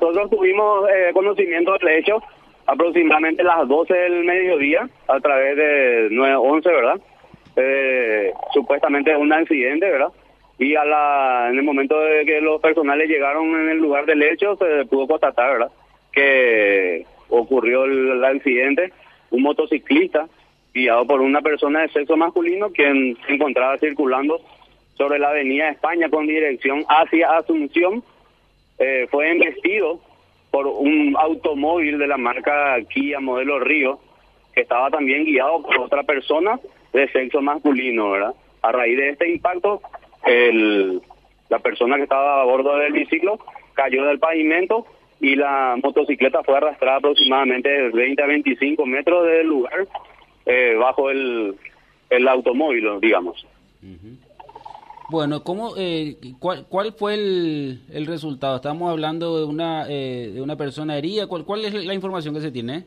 nosotros tuvimos eh, conocimiento del hecho aproximadamente las 12 del mediodía a través de 911, ¿verdad? Eh, supuestamente un accidente, ¿verdad? Y a la, en el momento de que los personales llegaron en el lugar del hecho, se pudo constatar, ¿verdad? Que ocurrió el, accidente, un motociclista guiado por una persona de sexo masculino quien se encontraba circulando sobre la avenida España con dirección hacia Asunción, eh, fue embestido por un automóvil de la marca Kia modelo Río, que estaba también guiado por otra persona de sexo masculino, ¿verdad? A raíz de este impacto, el, la persona que estaba a bordo del biciclo cayó del pavimento y la motocicleta fue arrastrada aproximadamente de 20 a 25 metros del lugar eh, bajo el, el automóvil, digamos. Bueno, ¿cómo, eh, cuál, ¿cuál fue el, el, resultado? Estamos hablando de una, eh, de una persona herida. ¿Cuál, ¿Cuál es la información que se tiene?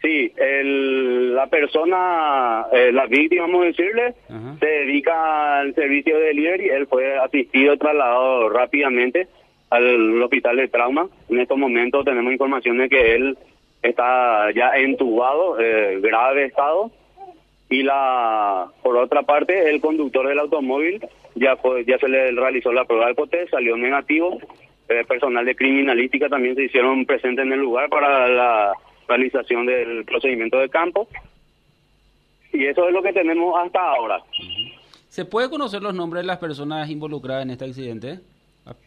Sí, el, la persona, eh, la víctima, vamos a decirle, se dedica al servicio de delivery. Él fue asistido, trasladado rápidamente al hospital de trauma. En estos momentos tenemos información de que él está ya entubado, eh, grave estado y la por otra parte el conductor del automóvil ya fue, ya se le realizó la prueba de potencia salió negativo. El personal de criminalística también se hicieron presentes en el lugar para la realización del procedimiento de campo. Y eso es lo que tenemos hasta ahora. Se puede conocer los nombres de las personas involucradas en este accidente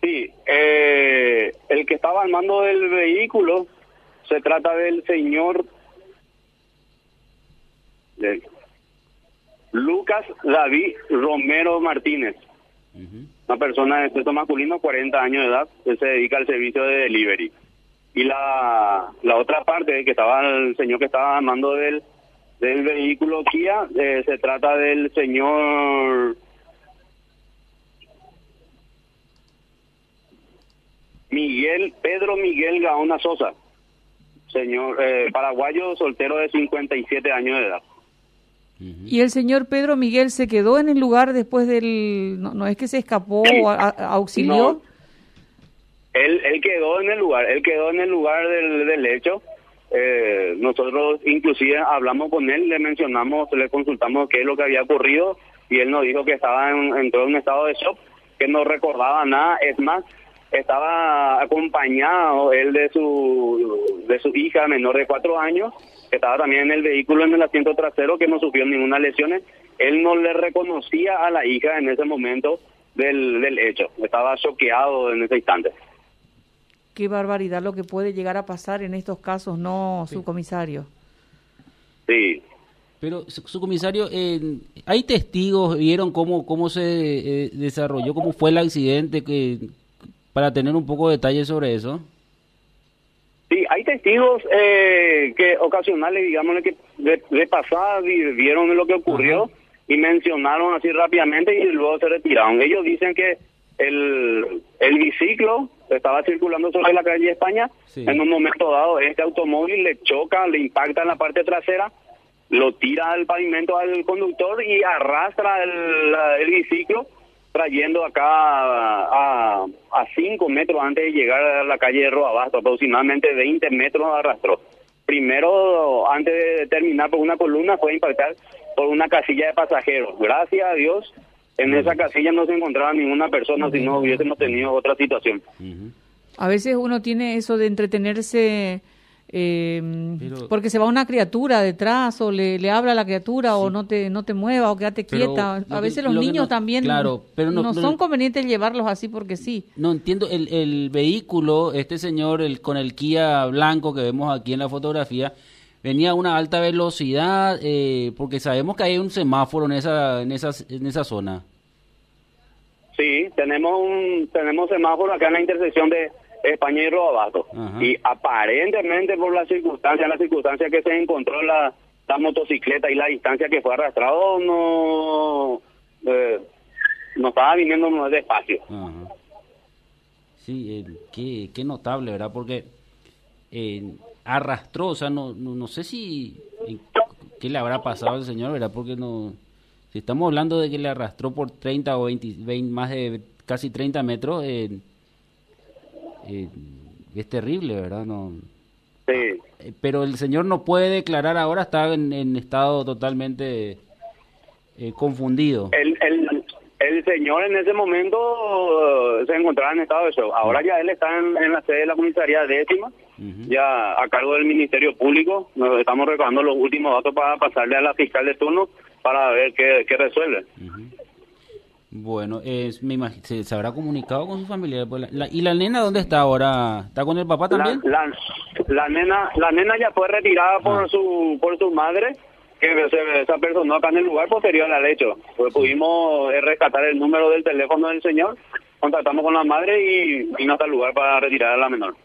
sí eh, el que estaba al mando del vehículo se trata del señor Lucas David Romero Martínez, una persona de sexo masculino, 40 años de edad, que se dedica al servicio de delivery. Y la, la otra parte, que estaba el señor que estaba armando del, del vehículo Kia, eh, se trata del señor Miguel, Pedro Miguel Gaona Sosa, señor eh, paraguayo soltero de 57 años de edad. Y el señor Pedro Miguel se quedó en el lugar después del... No, es que se escapó o auxilió. Él, él quedó en el lugar, él quedó en el lugar del, del hecho. Eh, nosotros inclusive hablamos con él, le mencionamos, le consultamos qué es lo que había ocurrido y él nos dijo que estaba en, en todo un estado de shock, que no recordaba nada. Es más, estaba acompañado él de su de su hija menor de cuatro años estaba también en el vehículo en el asiento trasero que no sufrió ninguna lesiones él no le reconocía a la hija en ese momento del, del hecho estaba choqueado en ese instante qué barbaridad lo que puede llegar a pasar en estos casos no su comisario sí pero, su comisario, eh, ¿hay testigos? ¿Vieron cómo, cómo se eh, desarrolló, cómo fue el accidente? que para tener un poco de detalle sobre eso. Hay testigos eh, que ocasionales, digamos, que de, pasada vieron lo que ocurrió y mencionaron así rápidamente y luego se retiraron. Ellos dicen que el, el biciclo estaba circulando sobre la calle España, en un momento dado. Este automóvil le choca, le impacta en la parte trasera, lo tira al pavimento al conductor y arrastra el, el biciclo trayendo acá a, a 5 metros antes de llegar a la calle de Roabasto, aproximadamente 20 metros arrastró. Primero, antes de terminar por una columna, fue impactar por una casilla de pasajeros. Gracias a Dios, en esa casilla no se encontraba ninguna persona, si no hubiésemos tenido otra situación. A veces uno tiene eso de entretenerse eh, porque se va una criatura detrás o le, le habla a la criatura o no te no te mueva o quédate quieta. A veces los niños también claro, pero no, son convenientes llevarlos así porque sí. No entiendo, el, el vehículo, este señor el, con el Kia blanco que vemos aquí en la fotografía, venía a una alta velocidad eh, porque sabemos que hay un semáforo en esa, en esa, en esa zona. Sí, tenemos un tenemos semáforo acá en la intersección de España y Robato. Y aparentemente por la circunstancia, la circunstancia que se encontró la, la motocicleta y la distancia que fue arrastrado, no, eh, no estaba viniendo muy despacio. Sí, eh, qué, notable, ¿verdad? Porque eh, arrastró, o sea, no, no, sé si... ¿Qué le habrá pasado al señor, verdad? Porque no... Si estamos hablando de que le arrastró por 30 o 20, 20 más de casi 30 metros, eh, es terrible, ¿verdad? No, sí. Pero el señor no puede declarar ahora, está en, estado totalmente confundido. El, el, el señor en ese momento se encontraba en estado de shock. Ahora ya él está en, la sede de la comisaría décima, ya a cargo del Ministerio Público. Nos estamos recabando los últimos datos para pasarle a la fiscal de turno para ver qué, qué resuelve. Bueno, es, me se, se, habrá comunicado con su familia. Pues, ¿Y la nena dónde está ahora? ¿Está con el papá también? La, la, nena la nena ya fue retirada por ah. su por su madre que se, esa persona acá en el lugar posterior al hecho. Pues pudimos eh, rescatar el número del teléfono del señor, contactamos con la madre y vino hasta el lugar para retirar a la menor.